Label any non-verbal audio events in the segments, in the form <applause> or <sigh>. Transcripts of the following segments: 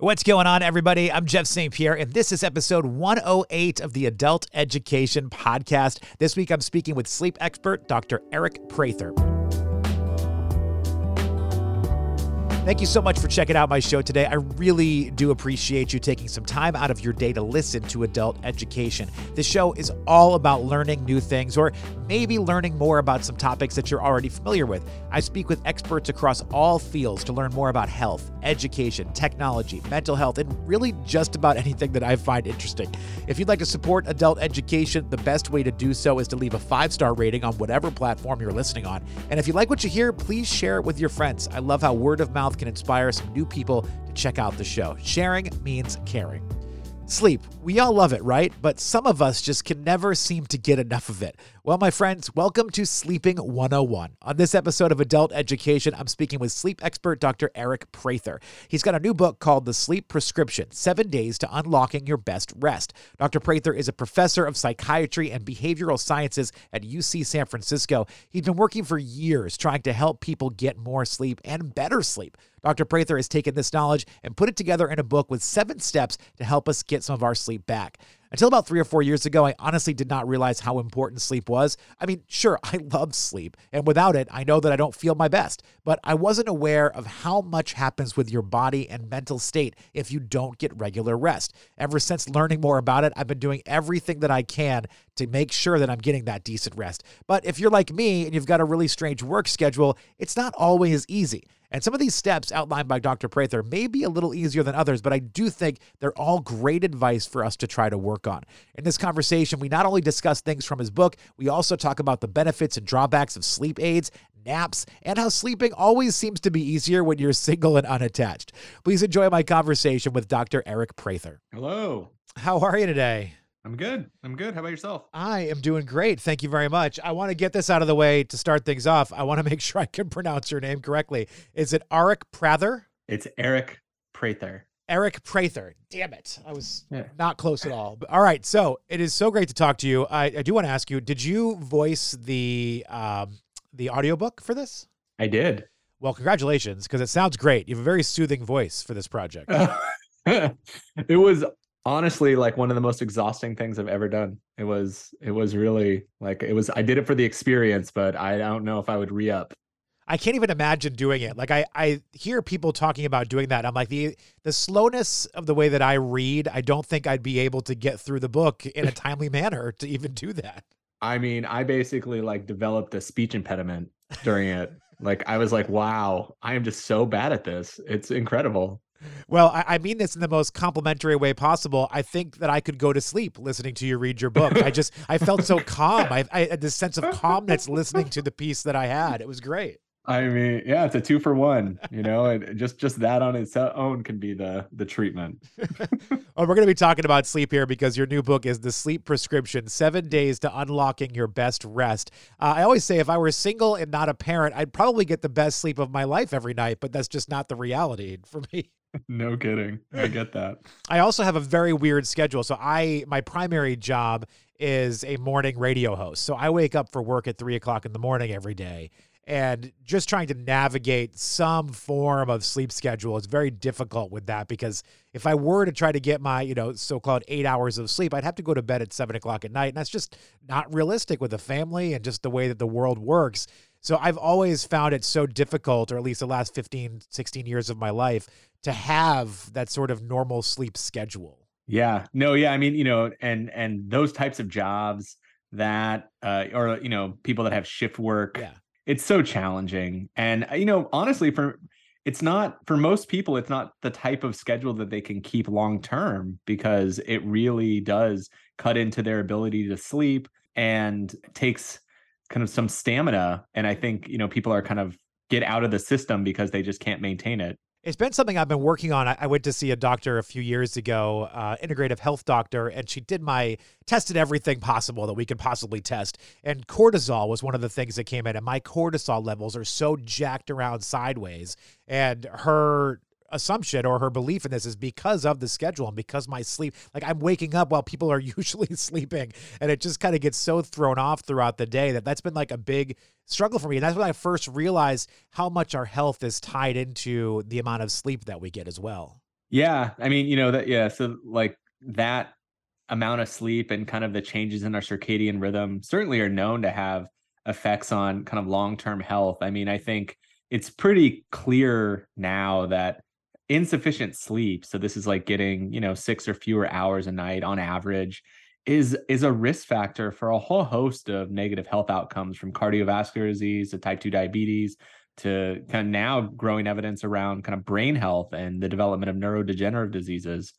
What's going on, everybody? I'm Jeff St. Pierre, and this is episode 108 of the Adult Education Podcast. This week, I'm speaking with sleep expert Dr. Aric Prather. Thank you so much for checking out my show today. I really do appreciate you taking some time out of your day to listen to adult education. This show is all about learning new things or maybe learning more about some topics that you're already familiar with. I speak with experts across all fields to learn more about health, education, technology, mental health, and really just about anything that I find interesting. If you'd like to support adult education, the best way to do so is to leave a five star rating on whatever platform you're listening on. And if you like what you hear, please share it with your friends. I love how word of mouth can inspire some new people to check out the show. Sharing means caring. Sleep. We all love it, right? But some of us just can never seem to get enough of it. Well, my friends, welcome to Sleeping 101. On this episode of Adult Education, I'm speaking with sleep expert Dr. Aric Prather. He's got a new book called The Sleep Prescription Seven Days to Unlocking Your Best Rest. Dr. Prather is a professor of psychiatry and behavioral sciences at UC San Francisco. He's been working for years trying to help people get more sleep and better sleep. Dr. Prather has taken this knowledge and put it together in a book with seven steps to help us get some of our sleep back. Until about three or four years ago, I honestly did not realize how important sleep was. I mean, sure, <laughs> I love sleep, and without it, I know that I don't feel my best, but I wasn't aware of how much happens with your body and mental state if you don't get regular rest. Ever since learning more about it, I've been doing everything that I can to make sure that I'm getting that decent rest. But if you're like me and you've got a really strange work schedule, it's not always easy. And some of these steps outlined by Dr. Prather may be a little easier than others, but I do think they're all great advice for us to try to work on. In this conversation, we not only discuss things from his book, we also talk about the benefits and drawbacks of sleep aids, naps, and how sleeping always seems to be easier when you're <laughs> single and unattached. Please enjoy my conversation with Dr. Aric Prather. Hello. How are you today? I'm good. I'm good. How about yourself? I am doing great. Thank you very much. I want to get this out of the way to start things off. I want to <laughs> make sure I can pronounce your name correctly. Is it Eric Prather? It's Eric Prather. Eric Prather. Damn it. I was yeah. not close at all. But, all right. So it is so great to talk to you. I, I do want to ask you, did you voice the um, the audiobook for this? I did. Well, congratulations, because it sounds great. You have a very soothing voice for this project. <laughs> it was honestly like one of the most exhausting things I've ever done. It was it was really like it was I did it for the experience, but I don't know if I would re-up. I can't even imagine doing it. Like I I hear people talking about doing that. I'm like the the slowness of the way that I read, I don't think I'd be able to get through the book in a <laughs> timely manner to even do that. I mean, I basically like developed a speech impediment during it. like I was like, wow, I am just so bad at this. It's incredible. Well, I, I, mean this in the most complimentary way possible. I think that I could go to sleep listening to you read your book. I just, I felt so <laughs> calm. I, I had this sense of calmness listening to the piece that I had. It was great. I mean, yeah, it's a two for one. You know, and just just that on its own can be the the treatment. <laughs> well, we're going to be talking about sleep here because your new book is the Sleep Prescription: Seven Days to Unlocking Your Best Rest. Uh, I always say, if I were single and not a parent, I'd probably get the best sleep of my life every night, but that's just not the reality for me. <laughs> no kidding. I get that. <laughs> I also have a very weird schedule. So I my primary job is a morning radio host. So I wake up for work at three o'clock in the morning every day. And just trying to navigate some form of sleep schedule is very difficult with that because if I were to try to get my, you know, so-called eight hours of sleep, I'd have to go to bed at seven o'clock at night. And that's just not realistic with a family and just the way that the world works. So I've always found it so difficult, or at least the last 15, 16 years of my life, to have that sort of normal sleep schedule. Yeah. No, yeah. I mean, you know, and and those types of jobs that uh or you know, people that have shift work. Yeah. It's so challenging. And uh, you know, honestly for it's not for most people it's not the type of schedule that they can keep long term because it really does cut into their ability to sleep and takes kind of some stamina and i think you know people are kind of get out of the system because they just can't maintain it it's been something I've been working on. I, went to see a doctor a few years ago, uh, integrative health doctor, and she did my tested everything possible that we could possibly test. And cortisol was one of the things that came in, and my cortisol levels are so jacked around sideways. And her assumption or her belief in this is because of the schedule and because my sleep like i'm waking up while people are <laughs> usually sleeping and it just kind of gets so thrown off throughout the day that that's been like a big struggle for me and that's when i first realized how much our health is tied into the amount of sleep that we get as well Yeah, I mean, you know that yeah, so like that amount of sleep and kind of the changes in our circadian rhythm certainly are known to have effects on kind of long-term health. I mean, I think it's pretty clear now that insufficient sleep, so this is like getting, you know, 6 or fewer hours a night on average is is a risk factor for a whole host of negative health outcomes from cardiovascular disease to type 2 diabetes to kind of now growing evidence around kind of brain health and the development of neurodegenerative diseases.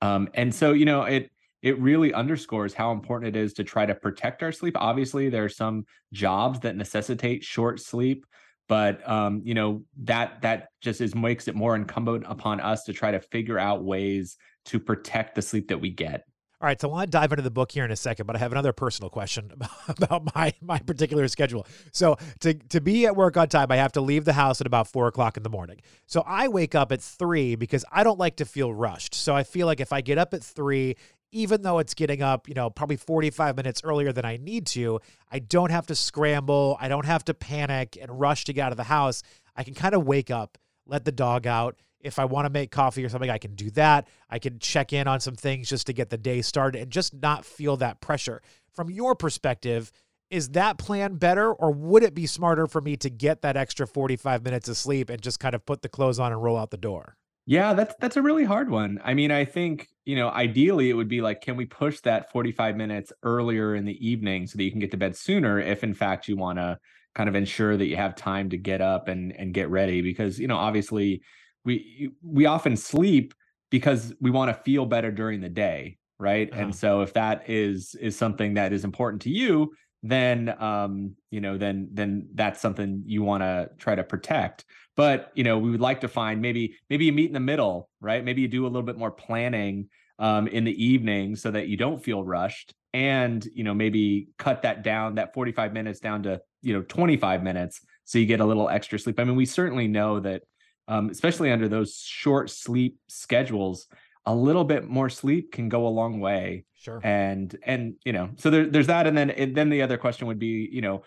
Um, and so, you know, it it really underscores how important it is to try to protect our sleep. Obviously, there are some jobs that necessitate short sleep, but um, you know that that just is makes it more incumbent upon us to try to figure out ways to protect the sleep that we get. All right, so I want to dive into the book here in a second, but I have another personal question <laughs> about my my particular schedule. So to to be at work on time, I have to leave the house at about four o'clock in the morning. So I wake up at three because I don't like to feel rushed. So I feel like if I get up at three, even though it's getting up, you know, probably 45 minutes earlier than I need to, I don't have to scramble. I don't have to panic and rush to get out of the house. I can kind of wake up, let the dog out, if I want to make coffee or something, I can do that. I can check in on some things just to get the day started and just not feel that pressure. From your perspective, is that plan better or would it be smarter for me to get that extra 45 minutes of sleep and just kind of put the clothes on and roll out the door? Yeah, that's that's a really hard one. I mean, I think, you know, ideally it would be like can we push that 45 minutes earlier in the evening so that you can get to bed sooner if in fact you want to kind of ensure that you have time to get up and and get ready because, you know, obviously we we often sleep because we want to feel better during the day right uh-huh. and so if that is is something that is important to you then um you know then then that's something you want to try to protect but you know we would like to find maybe maybe you meet in the middle right? Maybe you do a little bit more planning um in the evening so that you don't feel rushed and you know maybe cut that down that 45 minutes down to you know 25 minutes so you get a little extra sleep. I mean we certainly know that um, especially under those short sleep schedules a little bit more sleep can go a long way sure. and and you know so there, there's that. And then and then the other question would be you know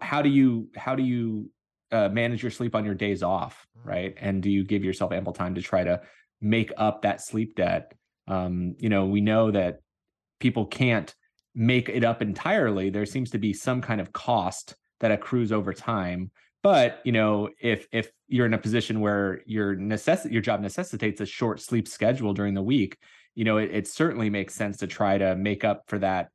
how do you how do you uh, manage your sleep on your days off mm. right and do you give yourself ample time to try to make up that sleep debt um, you know we know that people can't make it up entirely there seems to be some kind of cost that accrues over time but you know, if if you're in a position where your necess- your job necessitates a short sleep schedule during the week, you know, it, it certainly makes sense to try to make up for that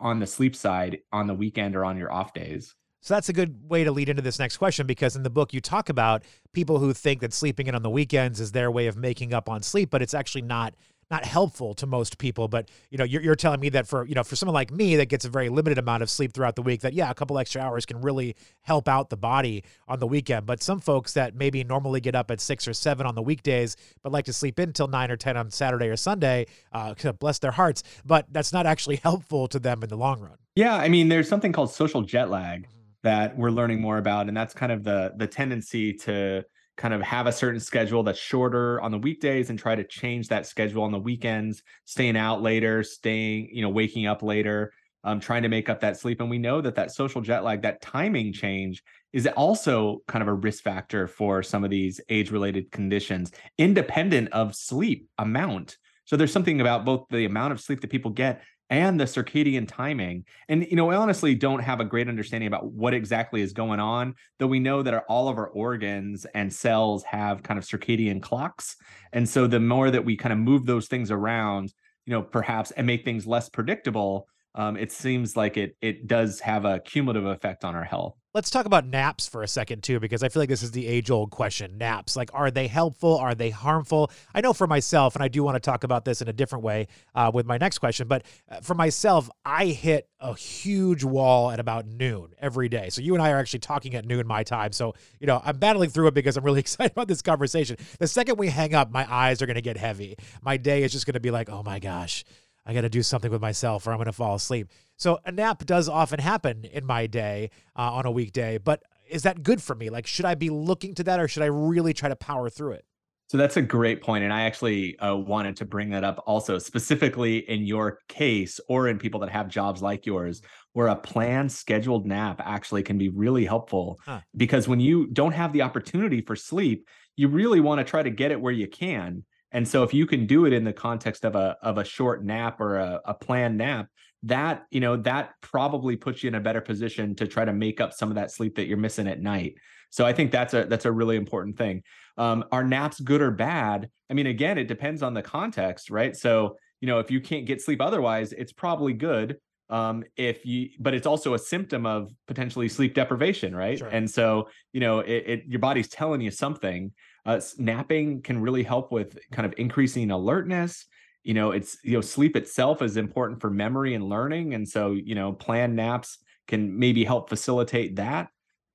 on the sleep side on the weekend or on your off days. So that's a good way to lead into this next question because in the book you talk about people who think that sleeping in on the weekends is their way of making up on sleep, but it's actually not not helpful to most people. But you know, you're, you're telling me that for you know for someone like me that gets a very limited amount of sleep throughout the week, that yeah, a couple extra hours can really help out the body on the weekend. But some folks that maybe normally get up at six or seven on the weekdays, but like to sleep in until nine or ten on Saturday or Sunday, uh, <laughs> bless their hearts. But that's not actually <laughs> helpful to them in the long run. Yeah, I mean, there's something called social jet lag. That we're learning more about, and that's kind of the the tendency to kind of have a certain schedule that's shorter on the weekdays and try to change that schedule on the weekends, staying out later, staying, you know, waking up later, um, trying to make up that sleep. And we know that that social jet lag, that timing change is also kind of a risk factor for some of these age related conditions, independent of sleep amount. So there's something about both the amount of sleep that people get and the circadian timing. And you know, we honestly don't have a great understanding about what exactly is going on, though we know that our, all of our organs and cells have kind of circadian clocks. And so the more that we kind of move those things around, you know, perhaps and make things less predictable, um, it seems like it it does have a cumulative effect on our health. Let's talk about naps for a second too, because I feel like this is the age old question. Naps, like, are they helpful? Are they harmful? I know for myself, and I do want to talk about this in a different way uh, with my next question, but uh, for myself, I hit a huge wall at about noon every day. So you and I are actually talking at noon my time. So, you know, I'm battling through it because I'm really <laughs> excited about this conversation. The second we hang up, my eyes are going to get heavy. My day is just going to be like, oh my gosh I got to do something with myself or I'm going to fall asleep. So a nap does often happen in my day uh, on a weekday, but is that good for me? Like, should I be looking to that or should I really try to power through it? So that's a great point, and I actually uh, wanted to bring that up also, specifically in your case or in people that have jobs like yours, where a planned scheduled nap actually can be really helpful. Huh. Because when you don't have the opportunity for sleep, you really want to try to get it where you can And so if you can do it in the context of a of a short nap or a, a planned nap, that you know that probably puts you in a better position to try to make up some of that sleep that you're missing at night. So I think that's a that's a really important thing. Um, are naps good or bad? I mean, again, it depends on the context, right? So you know, if you can't get sleep otherwise, it's probably good. Um, if you, but it's also a symptom of potentially sleep deprivation, right? Sure. And so you know, it, it your body's telling you something. Uh, napping can really help with kind of increasing alertness you know it's you know sleep itself is important for memory and learning and so you know planned naps can maybe help facilitate that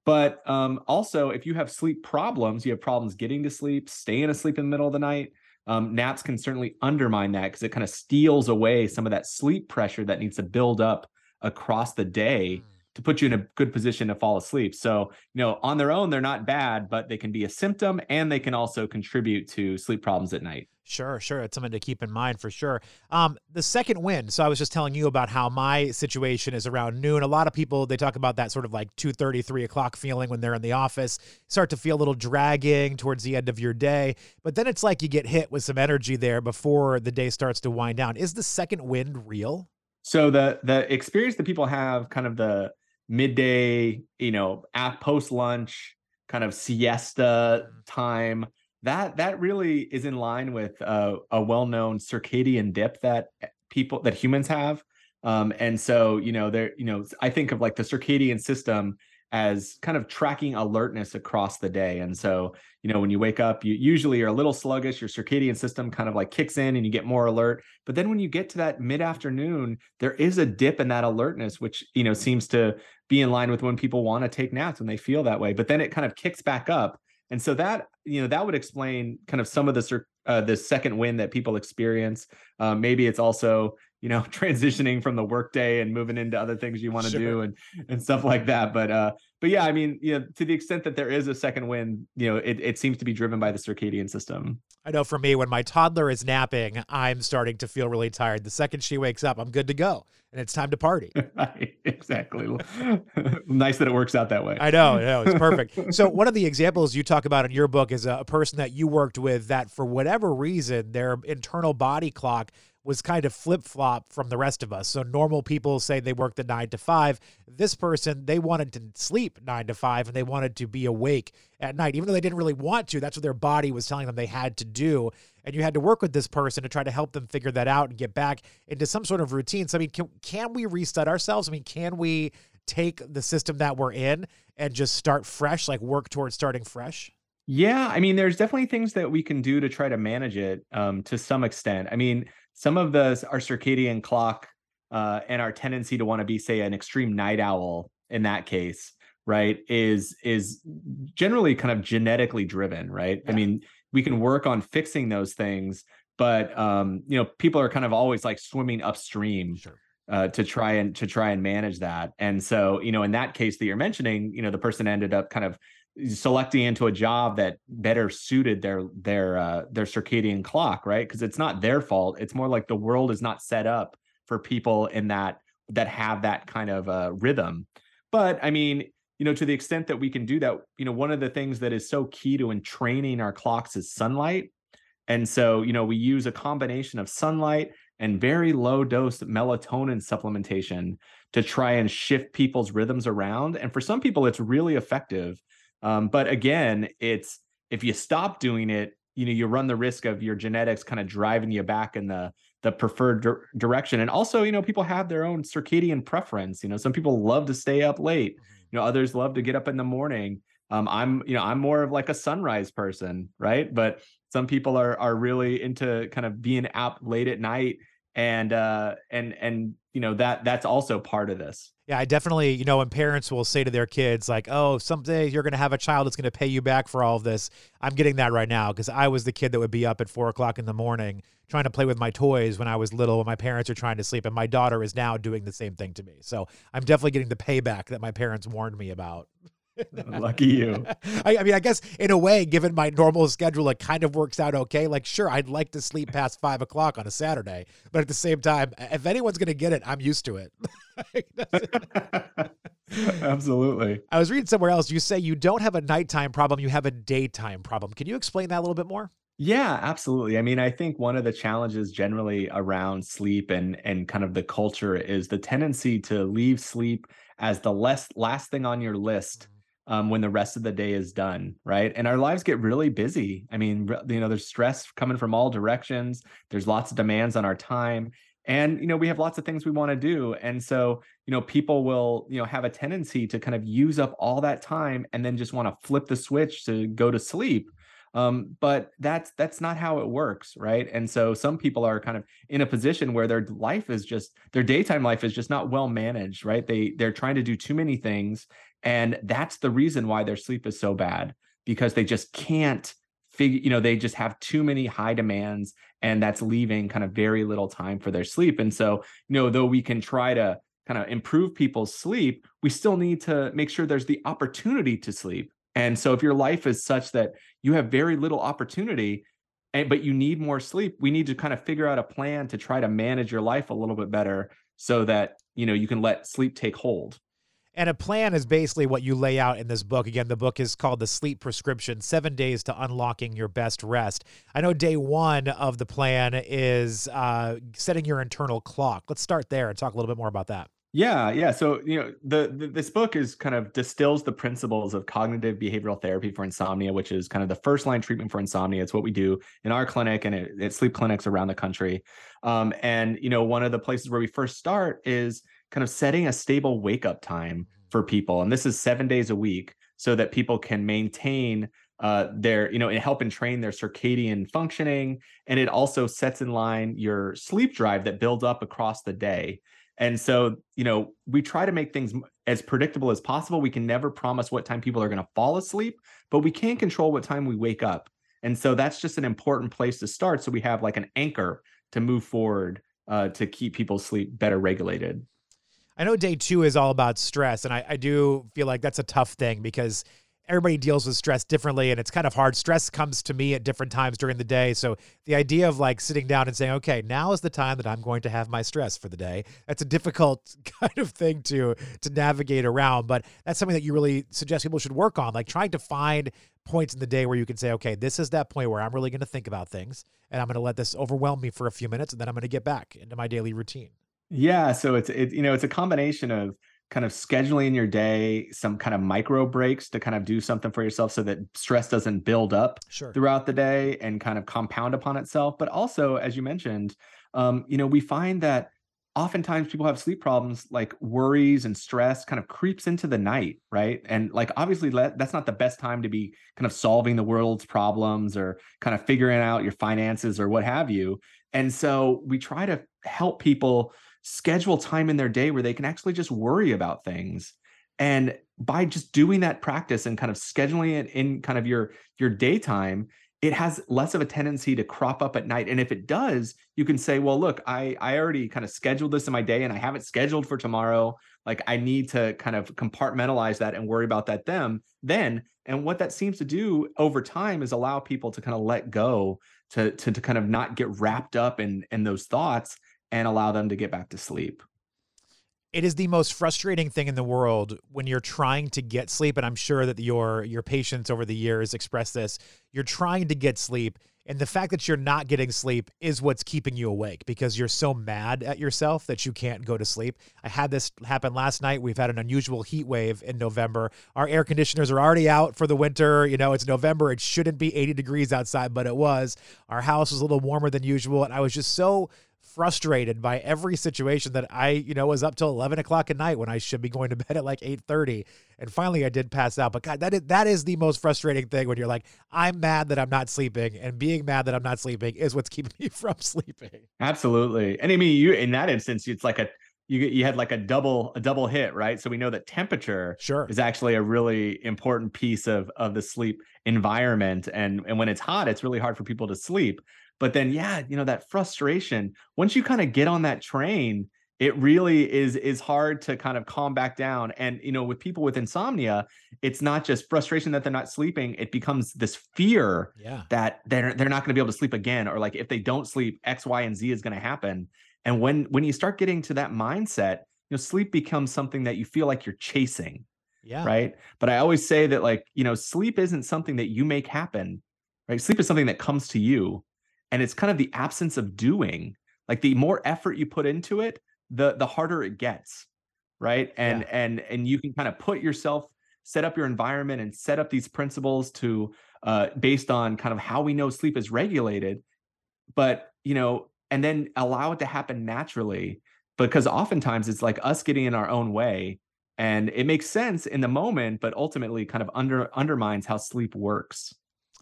but um, also if you have sleep problems you have problems getting to sleep staying asleep in the middle of the night um, naps can certainly undermine that because it kind of steals away some of that sleep pressure that needs to build up across the day mm. To put you in a good position to fall asleep. So, you know, on their own, they're not bad, but they can be a symptom and they can also contribute to sleep problems at night. Sure, sure. It's something to keep in mind for sure. Um, the second wind. So I was just telling you about how my situation is around noon. A lot of people they talk about that sort of like 2 3 o'clock feeling when they're in the office. Start to feel a little dragging towards the end of your day. But then it's like you get hit with some energy there before the day starts to wind down. Is the second wind real? So the the experience that people have kind of the midday, you know, at post lunch, kind of siesta mm-hmm. time that that really is in line with uh, a well-known circadian dip that people that humans have um, and so you know there you know i think of like the circadian system as kind of tracking alertness across the day. And so you know when you wake up you usually are a little sluggish your circadian system kind of like kicks in and you get more alert. But then when you get to that mid-afternoon there is a dip in that alertness which you know seems to be in line with when people want to take naps when they feel that way. But then it kind of kicks back up. And so that you know that would explain kind of some of the uh, the second win that people experience. Uh, maybe it's also you know <laughs> transitioning from the workday and moving into other things you want to sure. do and and stuff like that. But uh, but yeah, I mean, you know, to the extent that there is a second wind you know, it it seems to be driven by the circadian system. I know for me, when my toddler is napping, I'm starting to feel really tired. The second she wakes up, I'm good to go and it's time to party. <laughs> right, exactly. <laughs> nice that it works out that way. I know, I know, it's perfect. so one of the examples you talk about in your book is a, a person that you worked with that for whatever reason their internal body clock was kind of flip flop from the rest of us. So normal people say they work the nine to five. This person, they wanted to sleep nine to five and they wanted to be awake at night, even though they didn't really want to. That's what their body was telling them they had to do. And you had to work with this person to try to help them figure that out and get back into some sort of routine. So, I mean, can, can we reset ourselves? I mean, can we take the system that we're in and just start fresh, like work towards starting fresh? Yeah, I mean, there's definitely things that we can do to try to manage it um, to some extent. I mean, some of the our circadian clock uh, and our tendency to want to be, say, an extreme night owl in that case, right, is is generally kind of genetically driven, right? Yeah. I mean, we can work on fixing those things, but um, you know, people are kind of always like swimming upstream. Sure. Uh, to try and to try and manage that and so you know in that case that you're mentioning you know the person ended up kind of selecting into a job that better suited their their uh, their circadian clock, right? Because it's not their fault. It's more like the world is not set up for people in that that have that kind of uh, rhythm. But I mean, you know, to the extent that we can do that, you know, one of the things that is so key to entraining our clocks is sunlight. And so, you know, we use a combination of sunlight and very low dose melatonin supplementation to try and shift people's rhythms around. And for some people, it's really effective. Um, but again, it's if you stop doing it, you know, you run the risk of your genetics kind of driving you back in the the preferred di- direction. And also, you know, people have their own circadian preference. You know, some people love to stay up late. Mm-hmm. You know, others love to get up in the morning. Um, I'm, you know, I'm more of like a sunrise person, right? But some people are are really into kind of being out late at night and uh and and you know that that's also part of this yeah i definitely you know when parents will say to their kids like oh someday you're going to have a child that's going to pay you back for all of this i'm getting that right now because i was the kid that would be up at four o'clock in the morning trying to play with my toys when i was little when my parents are trying to sleep and my daughter is now doing the same thing to me. So i'm definitely getting the payback that my parents warned me about <laughs> Lucky you. <laughs> I, I, mean, I guess in a way, given my normal schedule, it kind of works out okay. Like, sure, I'd like to sleep past five o'clock on a Saturday, but at the same time, if anyone's going to get it, I'm used to it. <laughs> Absolutely. I was reading somewhere else. You say you don't have a nighttime problem, you have a daytime problem. Can you explain that a little bit more? Yeah, absolutely. I mean, I think one of the challenges generally around sleep and and kind of the culture is the tendency to leave sleep as the less last thing on your list Mm-hmm. Um, when the rest of the day is done, right? And our lives get really busy. I mean, you know, there's stress coming from all directions. There's lots of demands on our time, and you know, we have lots of things we want to do. And so, you know, people will, you know, have a tendency to kind of use up all that time and then just want to flip the switch to go to sleep um but that's that's not how it works right? And so some people are kind of in a position where their life is just their daytime life is just not well managed right? They they're trying to do too many things and that's the reason why their sleep is so bad because they just can't figure you know they just have too many high demands and that's leaving kind of very little time for their sleep. And so you know though we can try to kind of improve people's sleep we still need to make sure there's the opportunity to sleep and so if your life is such that you have very little opportunity and but you need more sleep we need to kind of figure out a plan to try to manage your life a little bit better so that you know you can let sleep take hold And a plan is basically what you lay out in this book. Again, the book is called The Sleep Prescription Seven Days to Unlocking Your Best Rest. I know day one of the plan is uh, setting your internal clock. Let's start there and talk a little bit more about that. Yeah, yeah. So, you know, the, the this book is kind of distills the principles of cognitive behavioral therapy for insomnia, which is kind of the first line treatment for insomnia. It's what we do in our clinic and at, at sleep clinics around the country. Um, and you know, one of the places where we first start is kind of setting a stable wake up time for people, and this is seven days a week, so that people can maintain uh, their, you know, and help and train their circadian functioning, and it also sets in line your sleep drive that builds up across the day. And so, you know, we try to make things as predictable as possible. We can never promise what time people are going to fall asleep, but we can control what time we wake up. And so that's just an important place to start. So we have like an anchor to move forward uh, to keep people's sleep better regulated. I know day two is all about stress, and I, I do feel like that's a tough thing because everybody deals with stress differently and it's kind of hard. Stress comes to me at different times during the day. So the idea of like sitting down and saying, okay, now is the time that I'm going to have my stress for the day. That's a difficult <laughs> kind of thing to to navigate around. But that's something that you really suggest people should work on, like trying to find points in the day where you can say, okay, this is that point where I'm really going to think about things and I'm going to let this overwhelm me for a few minutes and then I'm going to get back into my daily routine. Yeah, so it's it you know it's a combination of kind of scheduling your day, some kind of micro breaks to kind of do something for yourself so that stress doesn't build up Sure. throughout the day and kind of compound upon itself. But also, as you mentioned, um, you know, we find that oftentimes people have sleep problems like worries and stress kind of creeps into the night, right? And like obviously that's not the best time to be kind of solving the world's problems or kind of figuring out your finances or what have you. And so we try to help people schedule time in their day where they can actually just worry about things. And by just doing that practice and kind of scheduling it in kind of your your daytime it has less of a tendency to crop up at night. And if it does you can say well look i i already kind of scheduled this in my day and i have it scheduled for tomorrow. Like i need to kind of compartmentalize that and worry about that them then. And what that seems to do over time is allow people to kind of let go to to, to kind of not get wrapped up in in those thoughts and allow them to get back to sleep it is the most frustrating thing in the world when you're trying to get sleep and i'm sure that your your patients over the years express this you're trying to get sleep and the fact that you're not getting sleep is what's keeping you awake because you're so mad at yourself that you can't go to sleep. I had this happen last night. We've had an unusual heat wave in November. Our air conditioners are already out for the winter. You know, it's November. It shouldn't be 80 degrees outside, but it was. Our house was a little warmer than usual. And I was just so frustrated by every situation that I, you know, was up till 11 o'clock at night when I should be going to <laughs> bed at like 8.30. And finally I did pass out. But God, that is, that is the most frustrating thing when you're like, I'm mad that I'm not sleeping. And being mad that I'm not sleeping is what's <laughs> keeping me from sleeping. absolutely and i mean you in that instance it's like a you you had like a double a double hit right so we know that temperature Sure. is actually a really important piece of of the sleep environment and and when it's hot it's really hard for people to sleep but then yeah you know that frustration once you kind of get on that train it really is is hard to kind of calm back down and you know with people with insomnia it's not just frustration that they're not sleeping it becomes this fear Yeah. that they're they're not going to be able to sleep again or like if they don't sleep x y and z is going to happen and when when you start getting to that mindset you know sleep becomes something that you feel like you're chasing Yeah. right? But I always say that like, you know, sleep isn't something that you make happen, right? Sleep is something that comes to you and it's kind of the absence of doing. Like the more effort you put into it, the the harder it gets, right? And yeah. and and you can kind of put yourself set up your environment and set up these principles to uh based on kind of how we know sleep is regulated but you know and then allow it to happen naturally because oftentimes it's like us getting in our own way and it makes sense in the moment but ultimately kind of under undermines how sleep works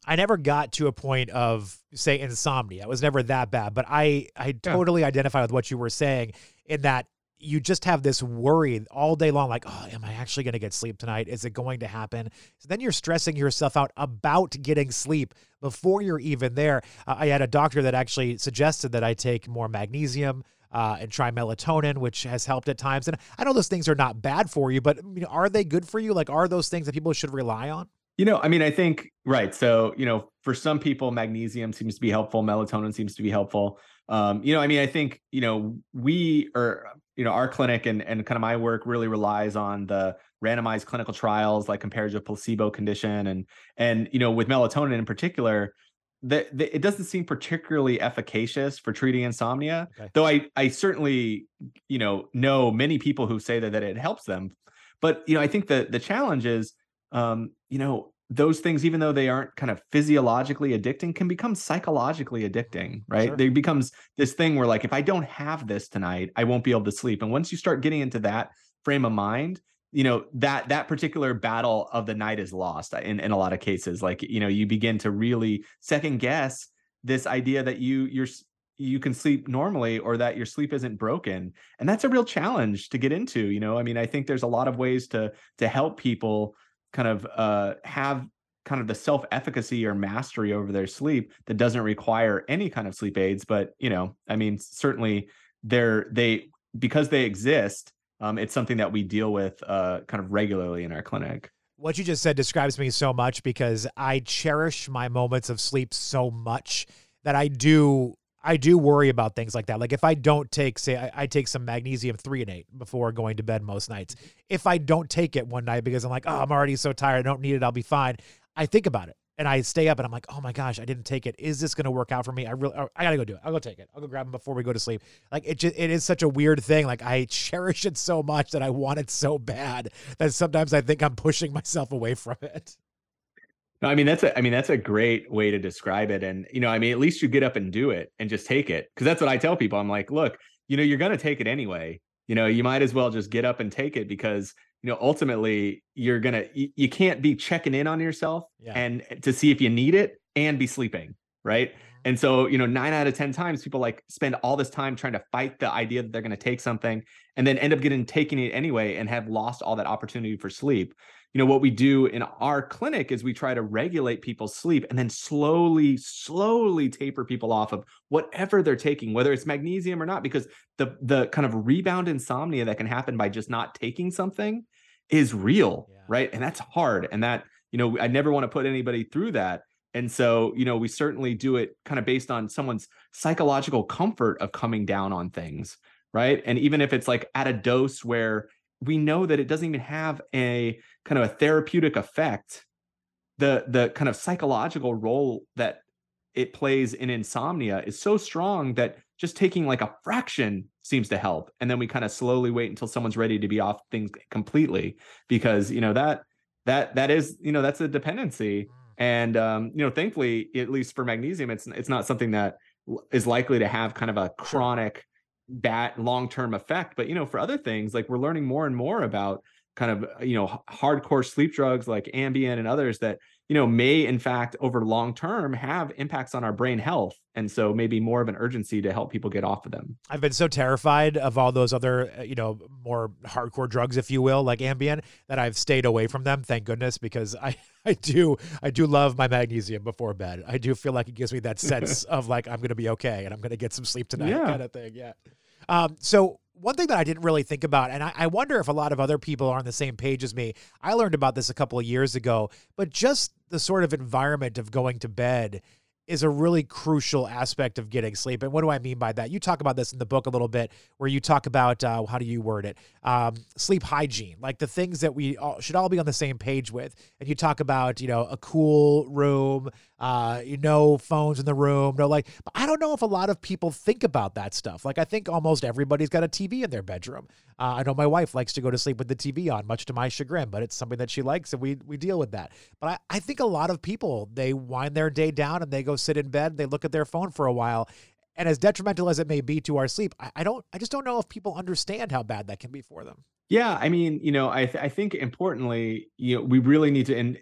I never got to a point of say insomnia. It was never that bad, but I I totally yeah. identify with what you were saying in that you just have this worry all day long like oh am i actually going to get sleep tonight is it going to happen so then you're stressing yourself out about getting sleep before you're even there uh, i had a doctor that actually suggested that i take more magnesium uh, and try melatonin, which has helped at times. And I know those things are not bad for you, but you know, are they good for you? Like, are those things that people should rely on? You know, I mean, I think right. So, you know, for some people, magnesium seems to be helpful. Melatonin seems to be helpful. Um, you know, I mean, I think you know we are, you know, our clinic and and kind of my work really relies on the randomized clinical trials, like compared to placebo condition, and and you know, with melatonin in particular, that it doesn't seem particularly efficacious for treating insomnia okay. though i i certainly you know know many people who say that that it helps them but you know i think the the challenge is um you know those things even though they aren't kind of physiologically addicting can become psychologically addicting right? Sure. they becomes this thing where like if i don't have this tonight i won't be able to sleep. And once you start getting into that frame of mind you know that that particular battle of the night is lost in in a lot of cases. Like you know you begin to really second guess this idea that you you're you can sleep normally or that your sleep isn't broken. And that's a real challenge to get into you know? I mean i think there's a lot of ways to to help people kind of uh have kind of the self efficacy or mastery over their sleep that doesn't require any kind of sleep aids but you know i mean certainly they're they because they exist um, it's something that we deal with uh, kind of regularly in our clinic. What you just said describes me so much because I cherish my moments of sleep so much that I do I do worry about things like that. Like if I don't take, say, I, I, take some magnesium threonate before going to bed most nights. Mm-hmm. If I don't take it one night because I'm like, oh, I'm already so tired, I don't need it, I'll be fine. I think about it and I stay up and I'm like, oh my gosh, I didn't take it. Is this going to work out for me? I really, I gotta go do it. I'll go take it. I'll go grab them before we go to sleep. Like it just, it is such a weird thing. Like I <laughs> cherish it so much that I want it so bad that sometimes I think I'm pushing myself away from it. No, I mean that's a I mean that's a great way to describe it. And you know, I mean, at least you get up and do it and just take it. Cause that's what I tell people. I'm like, look, you know, you're gonna take it anyway. You know, you might as well just get up and take it because you know ultimately you're gonna you, you can't be checking in on yourself yeah. and to see if you need it and be sleeping right mm-hmm. and so you know nine out of ten times people like spend all this time trying to fight the idea that they're going to take something and then end up getting taking it anyway and have lost all that opportunity for sleep you know what we do in our clinic is we try to regulate people's sleep and then slowly slowly taper people off of whatever they're taking whether it's magnesium or not because the the kind of rebound insomnia that can happen by just not taking something is real yeah. right? And that's hard and that you know i never want to put anybody through that. And so you know we certainly do it kind of based on someone's psychological comfort of coming down on things right? And even if it's like at a dose where we know that it doesn't even have a kind of a therapeutic effect. The the kind of psychological role that it plays in insomnia is so strong that just taking like a fraction seems to help. And then we kind of slowly wait until someone's ready to be off things completely because you know that that that is you know that's a dependency. Mm. and um you know thankfully at least for magnesium it's it's not something that is likely to have kind of a chronic bad long-term effect but you know for other things like we're learning more and more about kind of you know hardcore sleep drugs like ambien and others that you know may in fact over long term have impacts on our brain health and so maybe more of an urgency to help people get off of them. I've been so terrified of all those other uh, you know more hardcore drugs if you will like ambien that i've stayed away from them thank goodness because i <laughs> i do i do love my magnesium before bed. I do feel like it gives me that <laughs> sense of like i'm gonna be okay and i'm gonna get some sleep tonight yeah. kind of thing yeah um, so one thing that I didn't really think about, and I, I, wonder if a lot of other people are on the same page as me. I learned about this a couple of years ago, but just the sort of environment of going to bed is a really crucial aspect of getting sleep. And what do I mean by that? You talk about this in the book a little bit, where you talk about uh, how do you word it? Um, sleep hygiene, like the things that we all, should all be on the same page with. And you talk about, you know, a cool room, uh, you know, phones in the room, no like. But I don't know if a lot of people think about that stuff. Like I think almost everybody's got a TV in their bedroom. Uh, I know my wife likes to go to sleep with the TV on, much to my chagrin, but it's something that she likes, and we we deal with that. But I, I think a lot of people they wind their day down and they go sit in bed, they look at their phone for a while. And as detrimental as it may be to our sleep, I, don't I just don't know if people understand how bad that can be for them. Yeah, I mean, you know, I th- I think importantly, you know, we really need to in-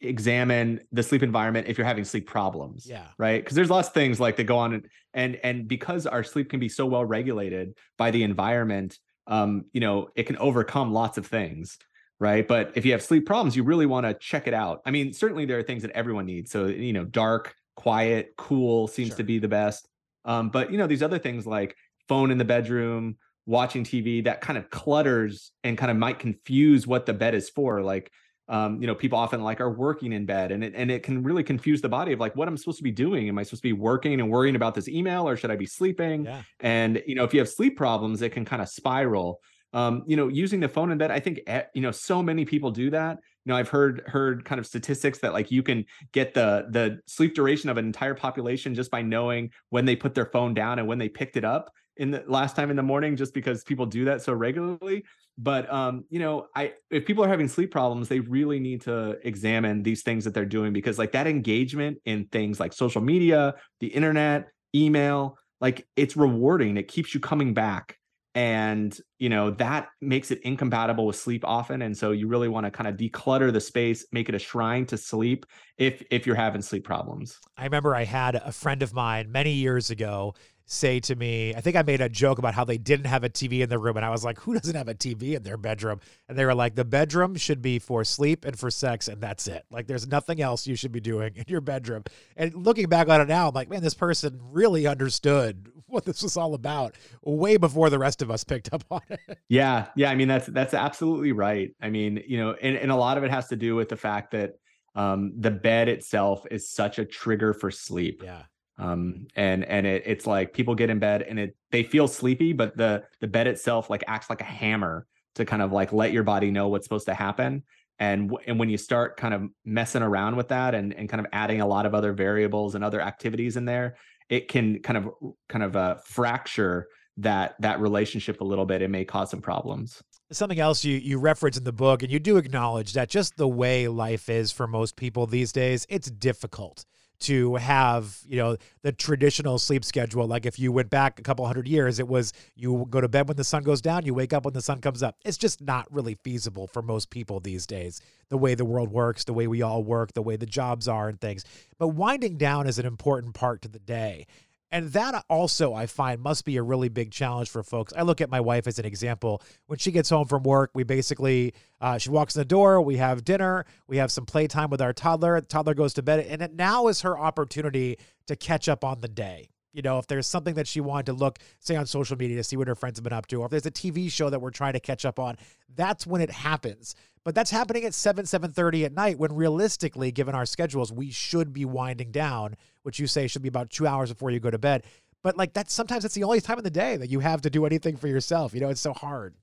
examine the sleep environment if you're having sleep problems. Yeah. Right. Because there's lots of things like that go on and and and because our sleep can be so well regulated by the environment, um, you know, it can overcome lots of things. Right. But if you have sleep problems, you really want to check it out. I mean, certainly there are things that everyone needs. So, you know, dark, quiet, cool seems sure. to be the best. Um, but you know, these other things like phone in the bedroom, watching TV, that kind of clutters and kind of might confuse what the bed is for. Like um, you know, people often like are working in bed and it, and it can really confuse the body of like, what I'm supposed to be doing. Am I supposed to be working and worrying about this email or should I be sleeping? Yeah. And, you know, if you have sleep problems, it can kind of spiral. Um, you know, using the phone in bed, I think, you know, so many people do that. You know, I've heard, heard kind of statistics that like you can get the, the sleep duration of an entire population just by knowing when they put their phone down and when they picked it up in the last time in the morning, just because people do that so regularly but um, you know, I if people are having sleep problems, they really need to examine these things that they're doing because like that engagement in things like social media, the internet, email, like it's rewarding. It keeps you coming back. And you know, that makes it incompatible with sleep often. And so you really want to kind of declutter the space, make it a shrine to sleep if if you're having sleep problems. I remember I had a friend of mine many years ago say to me, I think I made a joke about how they didn't have a TV in the room. And I was like, who doesn't have a TV in their bedroom? And they were like, the bedroom should be for sleep and for sex. And that's it. Like, there's nothing else you should be doing in your bedroom. And looking back on it now, I'm like, man, this person really understood what this was all about way before the rest of us picked up on it. <laughs> Yeah. Yeah. I mean, that's, that's absolutely right. I mean, you know, and, and a lot of it has to do with the fact that um, the bed itself is such a trigger for sleep. Yeah um and and it, it's like people get in bed and it they feel sleepy but the the bed itself like acts like a hammer to kind of like let your body know what's supposed to happen. And and when you start kind of messing around with that and and kind of adding a lot of other variables and other activities in there it can kind of kind of uh, fracture that that relationship a little bit. It may cause some problems. Something else you you reference in the book and you do acknowledge that just the way life is for most people these days it's difficult to have you know the traditional sleep schedule. Like if you went back a couple hundred years it was you go to bed when the sun goes down you wake up when the sun comes up. It's just not really feasible for most people these days the way the world works the way we all work the way the jobs are and things. But winding down is an important part to the day and that also, I find, must be a really big challenge for folks. I look at my wife as an example. When she gets home from work, we basically, uh, she walks in the door, we have dinner, we have some playtime with our toddler. The toddler goes to bed, and it now is her opportunity to catch up on the day. You know, if there's something that she wanted to look, say on social media to see what her friends have been up to, or if there's a TV show that we're trying to catch up on, that's when it happens. But that's happening at 7, 7.30 at night when realistically, given our schedules, we should be winding down, which you say should be about two hours before you go to bed. But like that's sometimes it's the only time in the day that you have to do anything for yourself. You know, it's so hard.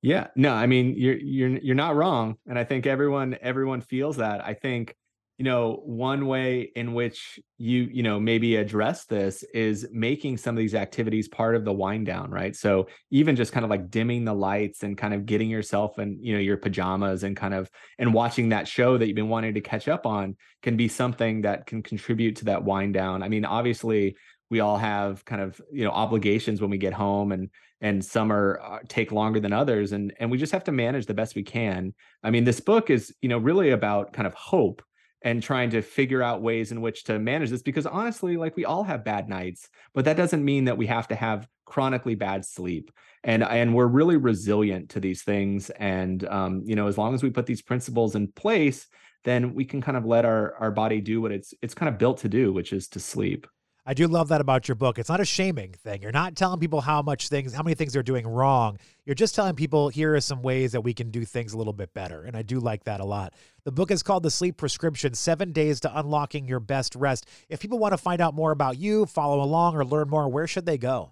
Yeah, no, I mean you're you're you're not wrong, and I think everyone everyone feels that. I think you know one way in which you you know maybe address this is making some of these activities part of the wind down right? So even just kind of like dimming the lights and kind of getting yourself in you know your pajamas and kind of and watching that show that you've been wanting to catch up on can be something that can contribute to that wind down. I mean obviously we all have kind of you know obligations when we get home and and some are uh, take longer than others and and we just have to manage the best we can. I mean this book is you know really about kind of hope and trying to figure out ways in which to manage this because honestly like we all have bad nights but that doesn't mean that we have to have chronically bad sleep. And and we're really resilient to these things and um, you know as long as we put these principles in place then we can kind of let our our body do what it's it's kind of built to do which is to sleep I do love that about your book. It's not a shaming thing. You're not telling people how much things, how many things they're doing wrong. You're just telling people here are some ways that we can do things a little bit better. And I do like that a lot. The book is called The Sleep Prescription Seven Days to Unlocking Your Best Rest. If people want to find out more about you, follow along, or learn more, where should they go?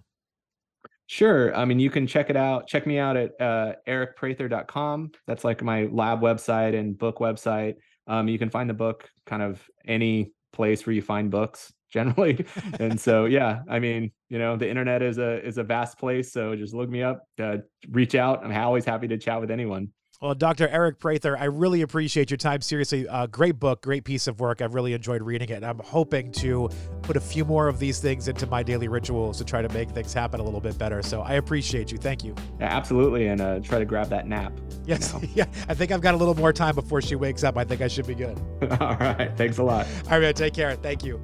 Sure. I mean, you can check it out. Check me out at uh, aricprather.com. That's like my lab website and book website. Um, you can find the book kind of any place where you find books generally. and so, yeah, I mean, you know, the internet is a is a vast place. So just look me up, uh, reach out. I'm always happy to chat with anyone. Well, Dr. Aric Prather, I really appreciate your time. Seriously, uh, great book, great piece of work. I've really enjoyed reading it. I'm hoping to put a few more of these things into my daily rituals to try to make things happen a little bit better. So I appreciate you. Thank you. Yeah, absolutely. And uh, try to grab that nap. Yes. You know? <laughs> yeah. I think I've got a little more time before she wakes up. I think I should be good. <laughs> All right. Thanks a lot. All right, man. Take care. Thank you.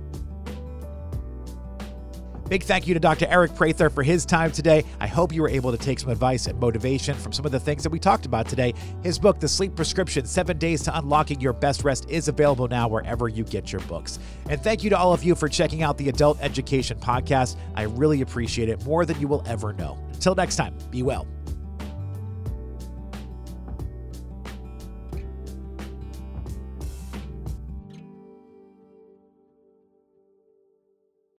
Big thank you to Dr. Aric Prather for his time today. I hope you were able to take some advice and motivation from some of the things that we talked about today. His book, The Sleep Prescription Seven Days to Unlocking Your Best Rest, is available now wherever you get your books. And thank you to all of you for checking out the Adult Education Podcast. I really appreciate it more than you will ever know. Until next time, be well.